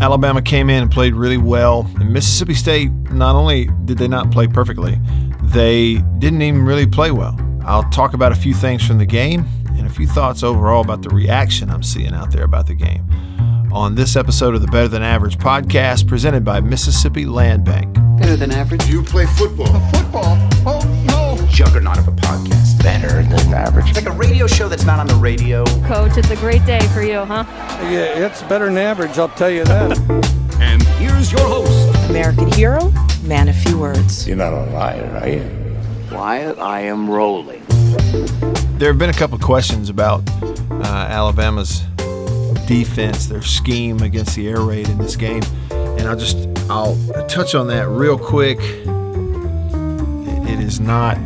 Alabama came in and played really well. And Mississippi State, not only did they not play perfectly, they didn't even really play well. I'll talk about a few things from the game and a few thoughts overall about the reaction I'm seeing out there about the game on this episode of the Better Than Average podcast presented by Mississippi Land Bank. Better than average. You play football. Football? Oh, no. Juggernaut of a podcast. Better than average. It's Like a radio show that's not on the radio. Coach, it's a great day for you, huh? Yeah, it's better than average, I'll tell you that. And here's your host. American hero, man of few words. You're not a liar, are you? Wyatt, I am rolling. There have been a couple questions about uh, Alabama's defense, their scheme against the air raid in this game, and I'll just I'll touch on that real quick. It is not.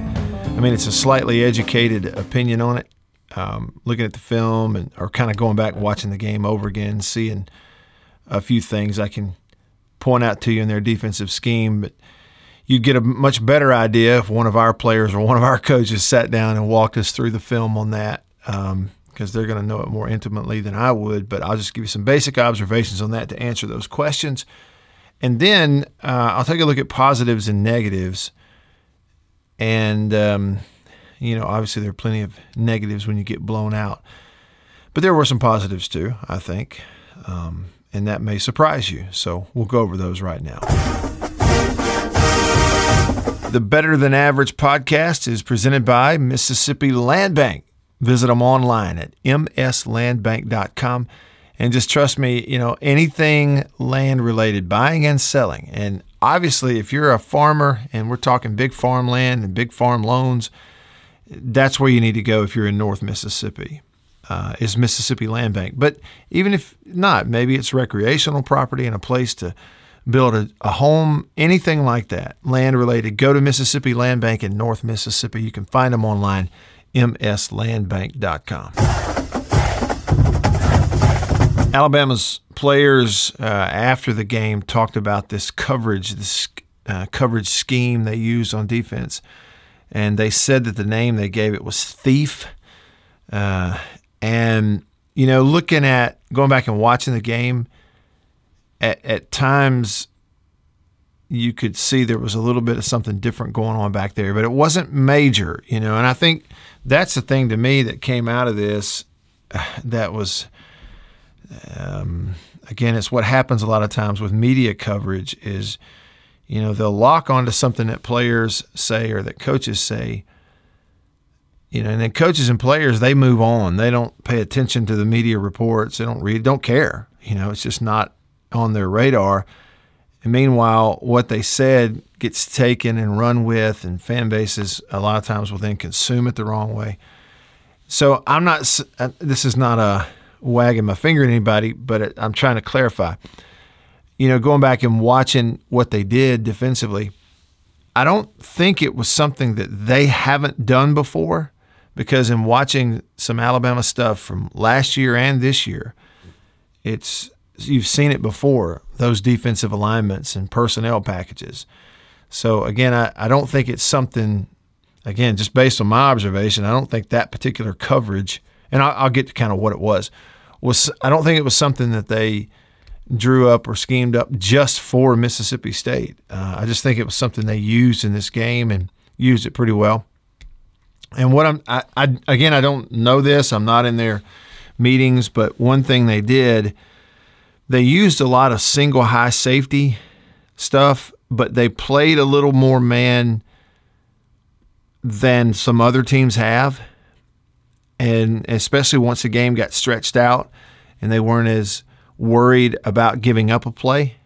I mean, it's a slightly educated opinion on it. Um, looking at the film and or kind of going back and watching the game over again, seeing a few things I can point out to you in their defensive scheme, but you'd get a much better idea if one of our players or one of our coaches sat down and walked us through the film on that because um, they're going to know it more intimately than I would. But I'll just give you some basic observations on that to answer those questions. And then uh, I'll take a look at positives and negatives. And, um, you know, obviously there are plenty of negatives when you get blown out. But there were some positives too, I think. Um, and that may surprise you. So we'll go over those right now. The Better Than Average podcast is presented by Mississippi Land Bank. Visit them online at mslandbank.com. And just trust me, you know, anything land related, buying and selling. And obviously, if you're a farmer and we're talking big farmland and big farm loans, that's where you need to go if you're in North Mississippi. Uh, is Mississippi Land Bank. But even if not, maybe it's recreational property and a place to build a, a home, anything like that, land related, go to Mississippi Land Bank in North Mississippi. You can find them online, mslandbank.com. Alabama's players uh, after the game talked about this coverage, this uh, coverage scheme they used on defense, and they said that the name they gave it was thief. Uh, and you know, looking at going back and watching the game, at, at times you could see there was a little bit of something different going on back there, but it wasn't major, you know. And I think that's the thing to me that came out of this that was, um, again, it's what happens a lot of times with media coverage is, you know, they'll lock onto something that players say or that coaches say, you know, and then coaches and players they move on. They don't pay attention to the media reports. They don't read. Don't care. You know, it's just not on their radar. And meanwhile, what they said gets taken and run with, and fan bases a lot of times will then consume it the wrong way. So I'm not. uh, This is not a wagging my finger at anybody, but it, I'm trying to clarify. You know, going back and watching what they did defensively, I don't think it was something that they haven't done before. Because in watching some Alabama stuff from last year and this year, it's you've seen it before those defensive alignments and personnel packages. So again, I, I don't think it's something. Again, just based on my observation, I don't think that particular coverage, and I'll, I'll get to kind of what it was, was I don't think it was something that they drew up or schemed up just for Mississippi State. Uh, I just think it was something they used in this game and used it pretty well. And what I'm, I, I again, I don't know this. I'm not in their meetings, but one thing they did, they used a lot of single high safety stuff, but they played a little more man than some other teams have. And especially once the game got stretched out and they weren't as worried about giving up a play,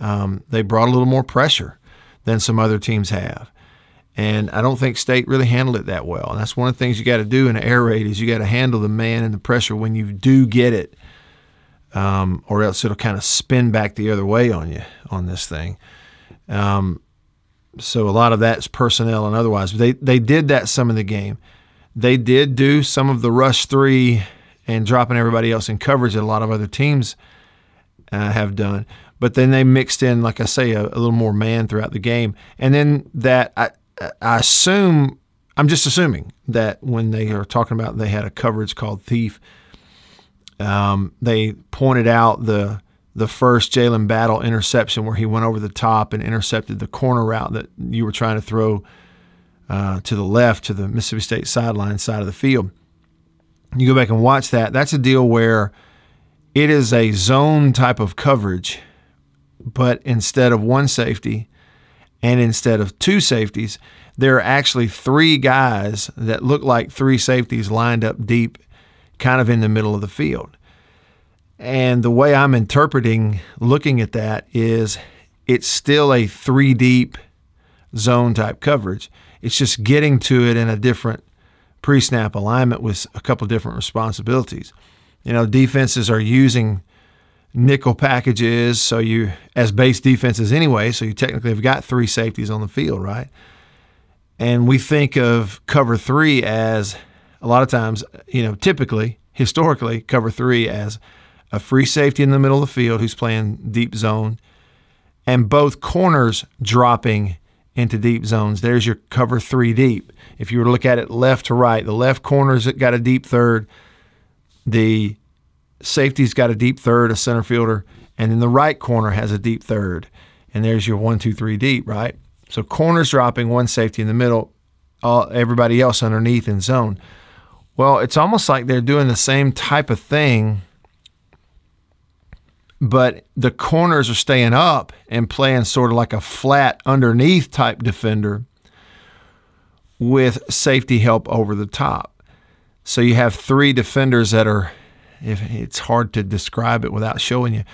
um, they brought a little more pressure than some other teams have. And I don't think State really handled it that well. And that's one of the things you got to do in an air raid is you got to handle the man and the pressure when you do get it, um, or else it'll kind of spin back the other way on you on this thing. Um, so a lot of that's personnel and otherwise. But they they did that some of the game. They did do some of the rush three and dropping everybody else in coverage that a lot of other teams uh, have done. But then they mixed in, like I say, a, a little more man throughout the game. And then that I, I assume I'm just assuming that when they are talking about they had a coverage called thief, um, they pointed out the the first Jalen Battle interception where he went over the top and intercepted the corner route that you were trying to throw uh, to the left to the Mississippi State sideline side of the field. You go back and watch that. That's a deal where it is a zone type of coverage, but instead of one safety and instead of two safeties, there are actually three guys that look like three safeties lined up deep, kind of in the middle of the field. And the way I'm interpreting looking at that is it's still a three deep zone type coverage. It's just getting to it in a different pre snap alignment with a couple different responsibilities. You know, defenses are using nickel packages, so you, as base defenses anyway, so you technically have got three safeties on the field, right? And we think of cover three as a lot of times, you know, typically, historically, cover three as a free safety in the middle of the field who's playing deep zone, and both corners dropping into deep zones. There's your cover three deep. If you were to look at it left to right, the left corner's got a deep third, the safety's got a deep third, a center fielder, and then the right corner has a deep third. And there's your one, two, three deep, right? So corners dropping, one safety in the middle, all, everybody else underneath in zone. Well, it's almost like they're doing the same type of thing, but the corners are staying up and playing sort of like a flat underneath type defender with safety help over the top. So you have three defenders that are, if it's hard to describe it without showing you,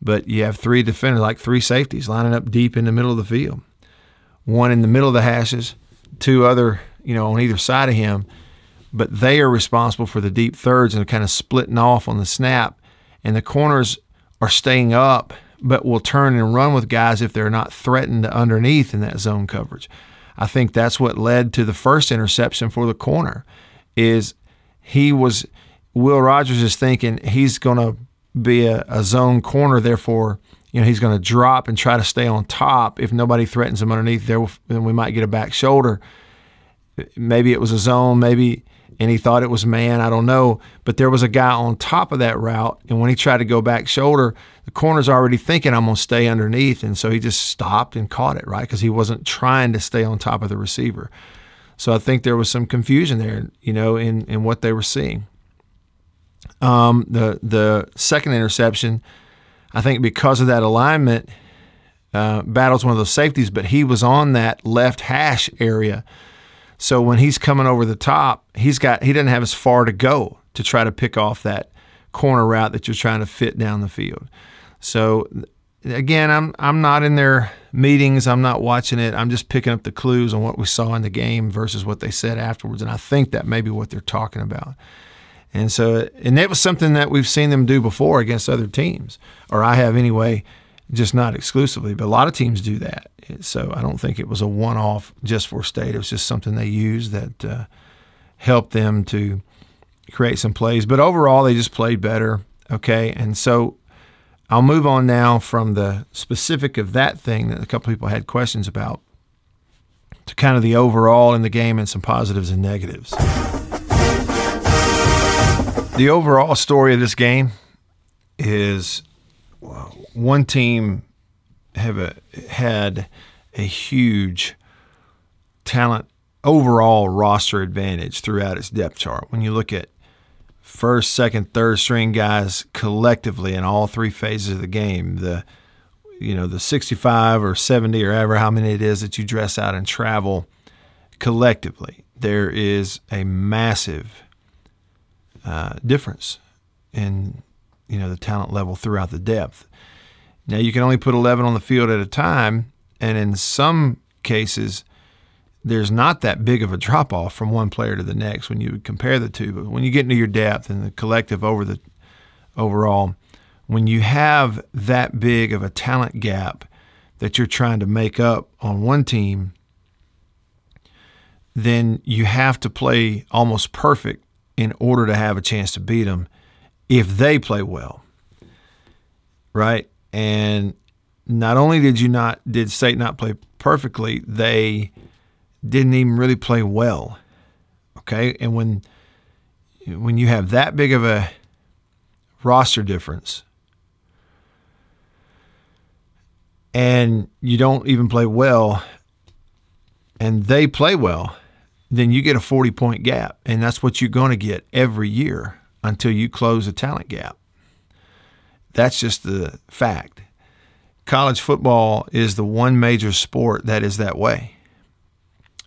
but you have three defenders, like three safeties lining up deep in the middle of the field. One in the middle of the hashes, two other, you know, on either side of him, but they are responsible for the deep thirds and kind of splitting off on the snap. And the corners are staying up, but will turn and run with guys if they're not threatened underneath in that zone coverage. I think that's what led to the first interception for the corner is he was Will Rogers is thinking he's going to be a, a, zone corner, therefore, you know, he's going to drop and try to stay on top. If nobody threatens him underneath there, then we might get a back shoulder. Maybe it was a zone, maybe, and he thought it was man. I don't know. But there was a guy on top of that route, and when he tried to go back shoulder, the corner's already thinking I'm going to stay underneath, and so he just stopped and caught it right because he wasn't trying to stay on top of the receiver. So I think there was some confusion there, you know, in in what they were seeing. Um, the the second interception, I think because of that alignment, uh, Battle's one of those safeties, but he was on that left hash area. So when he's coming over the top, he's got he doesn't have as far to go to try to pick off that corner route that you're trying to fit down the field. So again, I'm I'm not in their meetings. I'm not watching it. I'm just picking up the clues on what we saw in the game versus what they said afterwards, and I think that may be what they're talking about. And so, and that was something that we've seen them do before against other teams, or I have anyway, just not exclusively, but a lot of teams do that. So I don't think it was a one-off just for state. It was just something they used that uh, helped them to create some plays. But overall, they just played better. Okay, and so I'll move on now from the specific of that thing that a couple people had questions about to kind of the overall in the game and some positives and negatives. The overall story of this game is one team have a, had a huge talent overall roster advantage throughout its depth chart. When you look at first, second, third string guys collectively in all three phases of the game, the you know the 65 or 70 or ever how many it is that you dress out and travel collectively, there is a massive uh, difference in you know the talent level throughout the depth. Now you can only put 11 on the field at a time, and in some cases, there's not that big of a drop off from one player to the next when you compare the two. But when you get into your depth and the collective over the overall, when you have that big of a talent gap that you're trying to make up on one team, then you have to play almost perfect in order to have a chance to beat them if they play well. Right? And not only did you not did State not play perfectly, they didn't even really play well. Okay? And when when you have that big of a roster difference, and you don't even play well, and they play well, then you get a 40 point gap. And that's what you're going to get every year until you close a talent gap. That's just the fact. College football is the one major sport that is that way.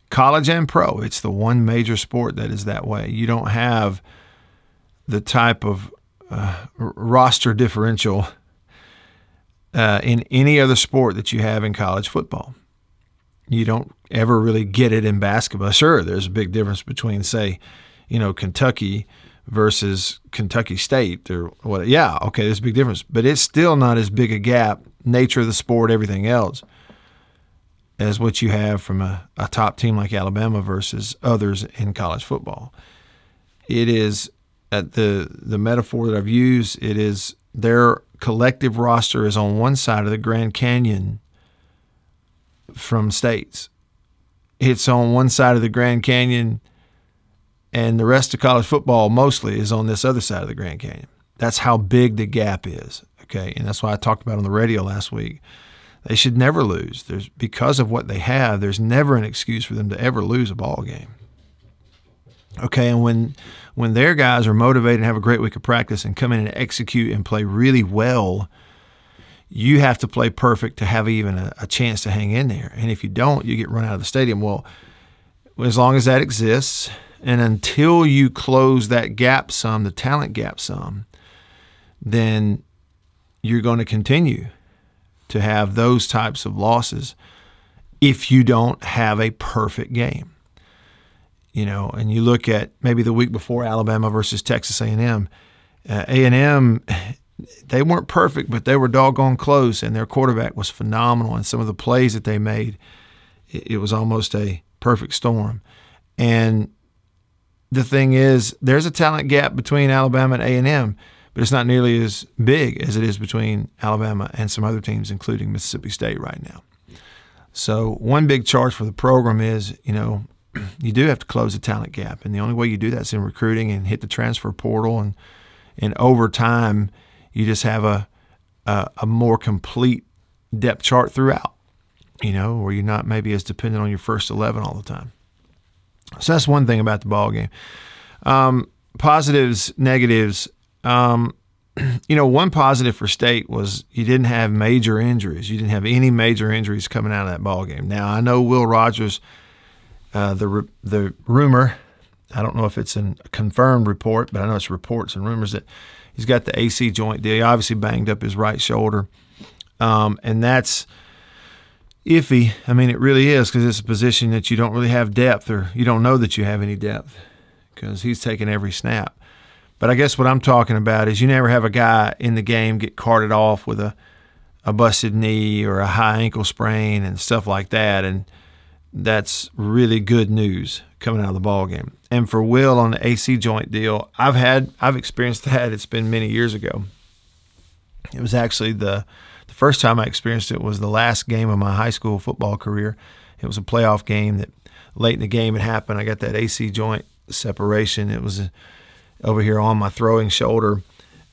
College and pro, it's the one major sport that is that way. You don't have the type of uh, roster differential uh, in any other sport that you have in college football. You don't ever really get it in basketball. Sure, there's a big difference between, say, you know, Kentucky versus Kentucky State or what. Yeah, okay, there's a big difference, but it's still not as big a gap, nature of the sport, everything else, as what you have from a, a top team like Alabama versus others in college football. It is at the the metaphor that I've used. It is their collective roster is on one side of the Grand Canyon from states. It's on one side of the Grand Canyon, and the rest of college football mostly is on this other side of the Grand Canyon. That's how big the gap is. Okay, and that's why I talked about on the radio last week. They should never lose. There's because of what they have. There's never an excuse for them to ever lose a ball game. Okay, and when when their guys are motivated and have a great week of practice and come in and execute and play really well, you have to play perfect to have even a, a, chance to hang in there. And if you don't, you get run out of the stadium. Well, as long as that exists, and until you close that gap some, the talent gap some, then you're going to continue to have those types of losses if you don't have a perfect game you know, and you look at maybe the week before Alabama versus Texas A&M, uh, A&M they weren't perfect, but they were doggone close, and their quarterback was phenomenal. And some of the plays that they made, it, it was almost a perfect storm. And the thing is, there's a talent gap between Alabama and A&M, but it's not nearly as big as it is between Alabama and some other teams, including Mississippi State right now. So one big charge for the program is, you know, you do have to close the talent gap, and the only way you do that is in recruiting and hit the transfer portal, and and over time, you just have a a, a more complete depth chart throughout. You know, where you're not maybe as dependent on your first eleven all the time. So that's one thing about the ball game. Um, positives, negatives. Um, you know, one positive for State was you didn't have major injuries. You didn't have any major injuries coming out of that ball game. Now I know Will Rogers uh, the the rumor, I don't know if it's a confirmed report, but I know it's reports and rumors that he's got the AC joint. He obviously banged up his right shoulder, um, and that's iffy. I mean, it really is because it's a position that you don't really have depth, or you don't know that you have any depth because he's taking every snap. But I guess what I'm talking about is you never have a guy in the game get carted off with a a busted knee or a high ankle sprain and stuff like that, and that's really good news coming out of the ball game. And for Will on the AC joint deal, I've had I've experienced that. It's been many years ago. It was actually the the first time I experienced it was the last game of my high school football career. It was a playoff game that late in the game it happened. I got that AC joint separation. It was over here on my throwing shoulder,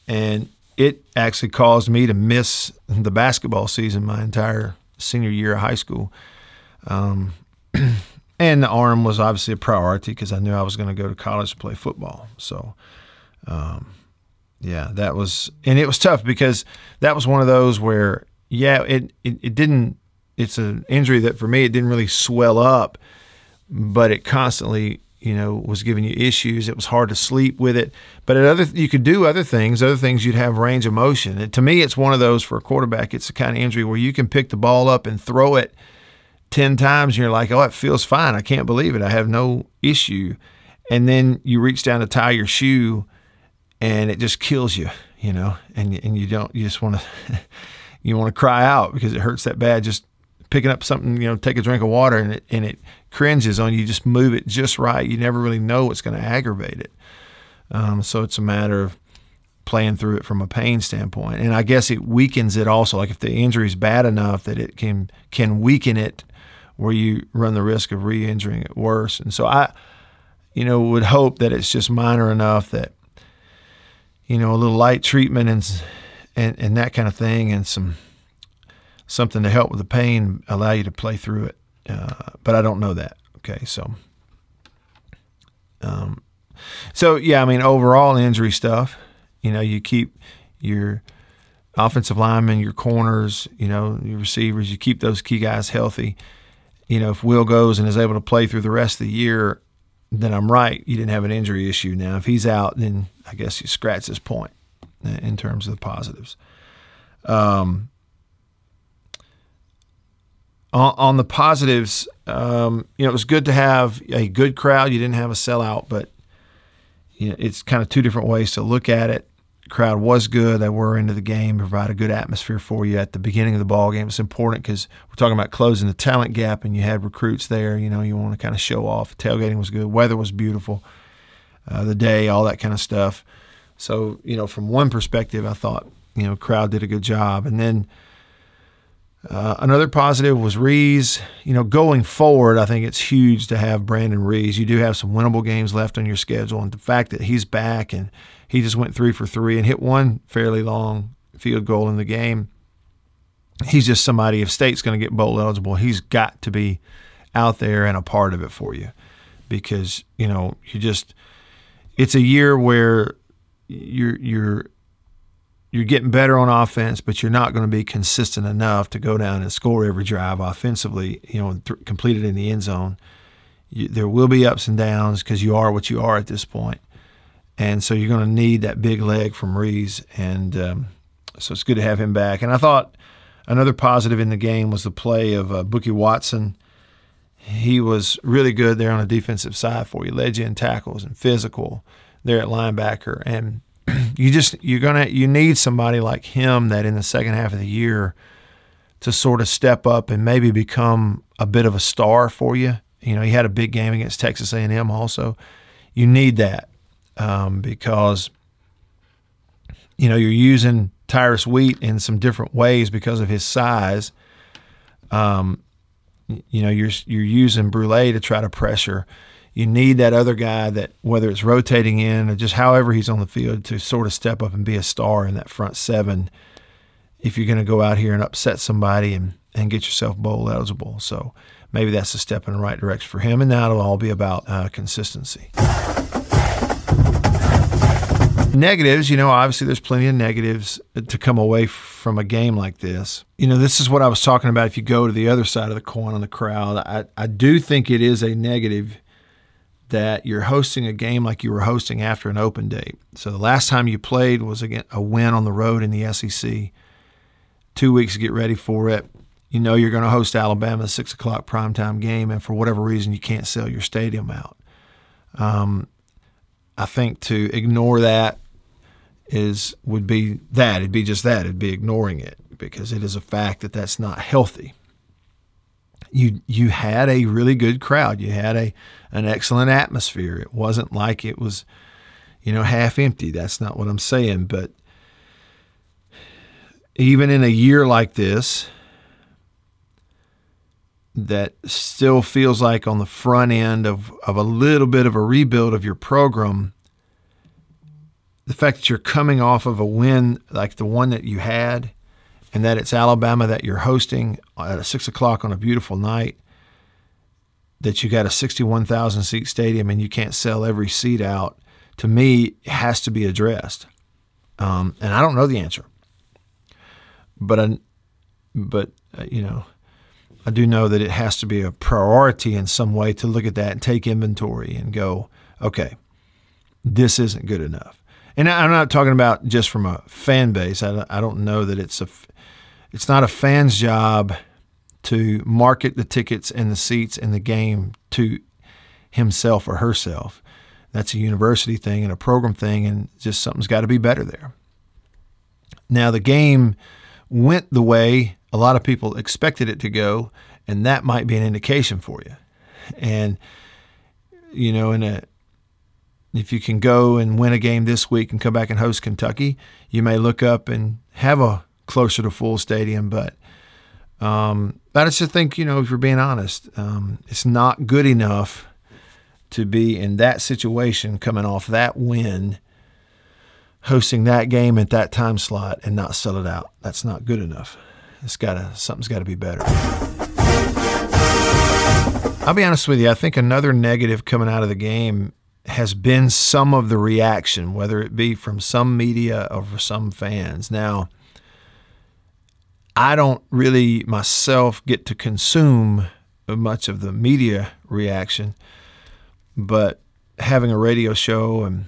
and it actually caused me to miss the basketball season my entire senior year of high school. Um, and the arm was obviously a priority because I knew I was going to go to college to play football. So, um, yeah, that was, and it was tough because that was one of those where, yeah, it, it, it didn't, it's an injury that for me, it didn't really swell up, but it constantly, you know, was giving you issues. It was hard to sleep with it, but at other, you could do other things, other things you'd have range of motion. And to me, it's one of those for a quarterback, it's the kind of injury where you can pick the ball up and throw it 10 times and you're like, oh, it feels fine. I can't believe it. I have no issue. And then you reach down to tie your shoe and it just kills you, you know, and, and you don't, you just want to, you want to cry out because it hurts that bad. Just picking up something, you know, take a drink of water and it, and it cringes on you. Just move it just right. You never really know what's going to aggravate it. Um, so it's a matter of playing through it from a pain standpoint. And I guess it weakens it also. Like if the injury is bad enough that it can can weaken it where you run the risk of re-injuring it worse. And so I, you know, would hope that it's just minor enough that, you know, a little light treatment and and, and that kind of thing, and some something to help with the pain, allow you to play through it. Uh, but I don't know that. Okay, so. Um, so yeah, I mean, overall injury stuff. You know, you keep your offensive linemen, your corners, you know, your receivers. You keep those key guys healthy. You know, if Will goes and is able to play through the rest of the year, then I'm right. You didn't have an injury issue. Now, if he's out, then I guess you scratch this point in terms of the positives. Um, on, on the positives, um, you know, it was good to have a good crowd. You didn't have a sellout, but you know, it's kind of two different ways to look at it. Crowd was good. They were into the game, provide a good atmosphere for you at the beginning of the ball game. It's important because we're talking about closing the talent gap, and you had recruits there. You know, you want to kind of show off. Tailgating was good. Weather was beautiful. Uh, the day, all that kind of stuff. So, you know, from one perspective, I thought, you know, crowd did a good job. And then uh, another positive was Ruiz. You know, going forward, I think it's huge to have Brandon Ruiz. You do have some winnable games left on your schedule, and the fact that he's back and he just went three for three and hit one fairly long field goal in the game. He's just somebody. If State's going to get bowl eligible, he's got to be out there and a part of it for you, because you know you just. It's a year where you're you're you're getting better on offense, but you're not going to be consistent enough to go down and score every drive offensively. You know, th- complete it in the end zone. You, there will be ups and downs because you are what you are at this point, and so you're going to need that big leg from Ruiz, and um, so it's good to have him back. And I thought another positive in the game was the play of uh, Bookie Watson. He was really good there on the defensive side for you, led you in tackles and physical there at linebacker, and you just you're gonna you need somebody like him that in the second half of the year to sort of step up and maybe become a bit of a star for you. You know, he had a big game against Texas A&M also. You need that um, because you know you're using Tyrus Wheat in some different ways because of his size. Um, you know, you're you're using Brule to try to pressure you need that other guy that whether it's rotating in or just however he's on the field to sort of step up and be a star in that front seven if you're going to go out here and upset somebody and, and get yourself bowl eligible. So maybe that's a step in the right direction for him, and that'll all be about uh, consistency. Negatives, you know, obviously there's plenty of negatives to come away from a game like this. You know, this is what I was talking about. If you go to the other side of the coin on the crowd, I, I do think it is a negative that you're hosting a game like you were hosting after an open date. So the last time you played was again a win on the road in the SEC. Two weeks to get ready for it. You know you're going to host Alabama, six o'clock primetime game, and for whatever reason you can't sell your stadium out. Um, I think to ignore that is would be that it'd be just that it'd be ignoring it because it is a fact that that's not healthy you you had a really good crowd. You had a an excellent atmosphere. It wasn't like it was, you know, half empty. That's not what I'm saying. But even in a year like this, that still feels like on the front end of, of a little bit of a rebuild of your program, the fact that you're coming off of a win like the one that you had and that it's Alabama that you're hosting at six o'clock on a beautiful night, that you got a 61,000 seat stadium and you can't sell every seat out, to me, has to be addressed. Um, and I don't know the answer, but I, but uh, you know, I do know that it has to be a priority in some way to look at that and take inventory and go, okay, this isn't good enough. And I'm not talking about just from a fan base. I, I don't know that it's a it's not a fan's job to market the tickets and the seats and the game to himself or herself. That's a university thing and a program thing, and just something's got to be better there. Now, the game went the way a lot of people expected it to go, and that might be an indication for you. And, you know, in a if you can go and win a game this week and come back and host Kentucky, you may look up and have a closer to full stadium. But um, I just think, you know, if you're being honest, um, it's not good enough to be in that situation coming off that win, hosting that game at that time slot and not sell it out. That's not good enough. It's got to something's got to be better. I'll be honest with you. I think another negative coming out of the game has been some of the reaction, whether it be from some media or from some fans. Now, I don't really myself get to consume much of the media reaction, but having a radio show and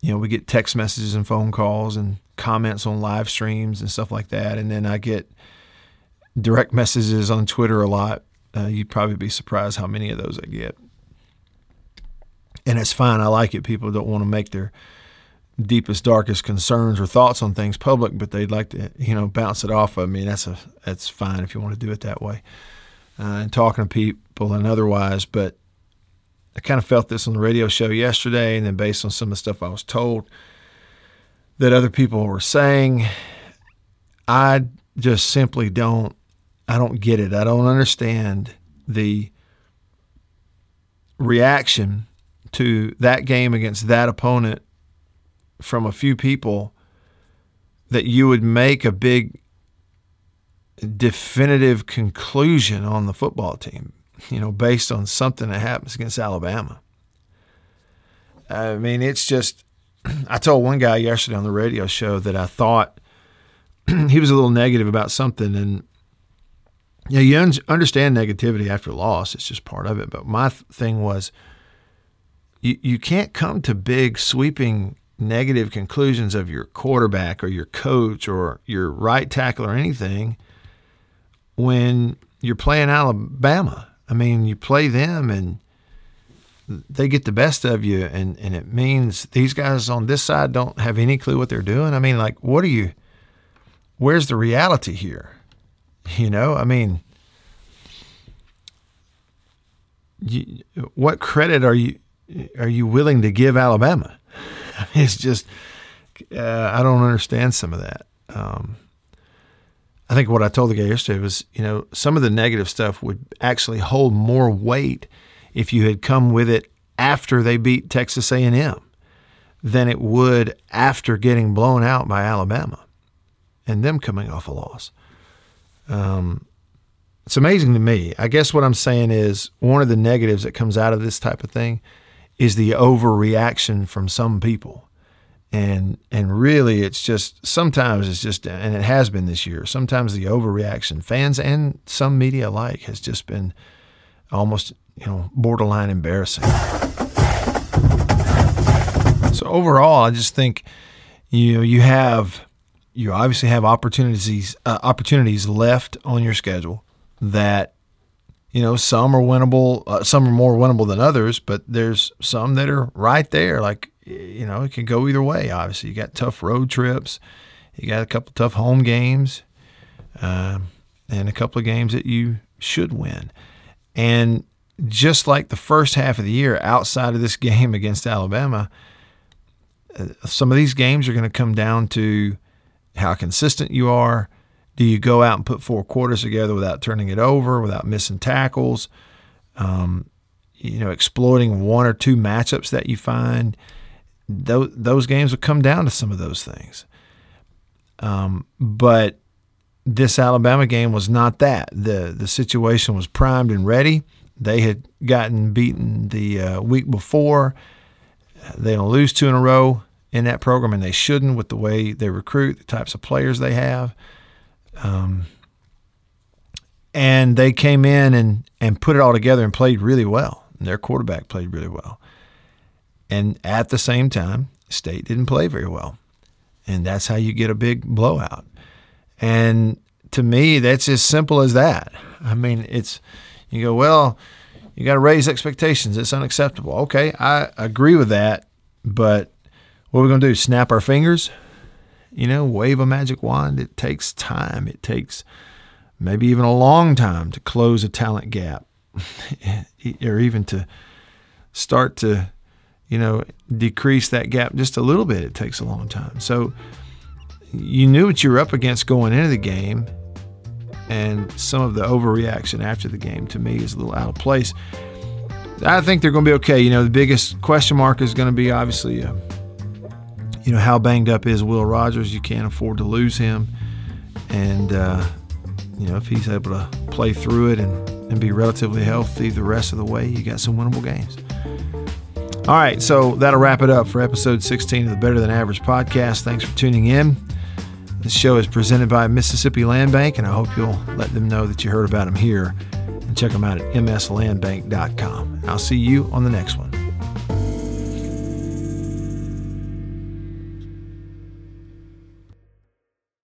you know we get text messages and phone calls and comments on live streams and stuff like that, and then I get direct messages on Twitter a lot. Uh, you'd probably be surprised how many of those I get, and it's fine. I like it. People don't want to make their deepest, darkest concerns or thoughts on things public, but they'd like to, you know, bounce it off of me. That's a that's fine if you want to do it that way. Uh, and talking to people and otherwise, but I kind of felt this on the radio show yesterday, and then based on some of the stuff I was told that other people were saying, I just simply don't. I don't get it. I don't understand the reaction to that game against that opponent from a few people that you would make a big definitive conclusion on the football team, you know, based on something that happens against Alabama. I mean, it's just, I told one guy yesterday on the radio show that I thought he was a little negative about something. And, you know, you un- understand negativity after loss, it's just part of it. But my th- thing was, you, you can't come to big, sweeping negative conclusions of your quarterback or your coach or your right tackle or anything when you're playing Alabama. I mean, you play them and they get the best of you, and, and it means these guys on this side don't have any clue what they're doing. I mean, like, what are you, where's the reality here? You know, I mean, you, what credit are you are you willing to give Alabama? it's just uh, I don't understand some of that. Um, I think what I told the guy yesterday was, you know, some of the negative stuff would actually hold more weight if you had come with it after they beat Texas A&M than it would after getting blown out by Alabama and them coming off a loss. Um, it's amazing to me. I guess what I'm saying is one of the negatives that comes out of this type of thing is the overreaction from some people. And and really it's just sometimes it's just and it has been this year. Sometimes the overreaction fans and some media alike has just been almost, you know, borderline embarrassing. So overall, I just think you know, you have you obviously have opportunities uh, opportunities left on your schedule that you know some are winnable uh, some are more winnable than others but there's some that are right there. Like you know it can go either way obviously. You got tough road trips you got a couple tough home games um, and a couple of games that you should win. And just like the first half of the year outside of this game against alabama uh, some of these games are going to come down to how consistent you are do you go out and put four quarters together without turning it over, without missing tackles? Um, you know, exploiting one or two matchups that you find. Those, those games will come down to some of those things. Um, but this Alabama game was not that. the The situation was primed and ready. They had gotten beaten the uh, week before. They don't lose two in a row in that program, and they shouldn't with the way they recruit, the types of players they have. Um, and they came in and, and put it all together and played really well. And their quarterback played really well. And at the same time, State didn't play very well. And that's how you get a big blowout. And to me, that's as simple as that. I mean, it's, you go, well, you got to raise expectations. It's unacceptable. Okay, I agree with that. But what are we going to do? Snap our fingers? You know, wave a magic wand. It takes time. It takes maybe even a long time to close a talent gap or even to start to, you know, decrease that gap just a little bit. It takes a long time. So you knew what you were up against going into the game. And some of the overreaction after the game to me is a little out of place. I think they're going to be okay. You know, the biggest question mark is going to be obviously uh, you know how banged up is Will Rogers. You can't afford to lose him, and uh, you know, if he's able to play through it and, and be relatively healthy the rest of the way, you got some winnable games. All right, so that'll wrap it up for episode 16 of the Better Than Average podcast. Thanks for tuning in. This show is presented by Mississippi Land Bank, and I hope you'll let them know that you heard about them here and check them out at mslandbank.com. I'll see you on the next one.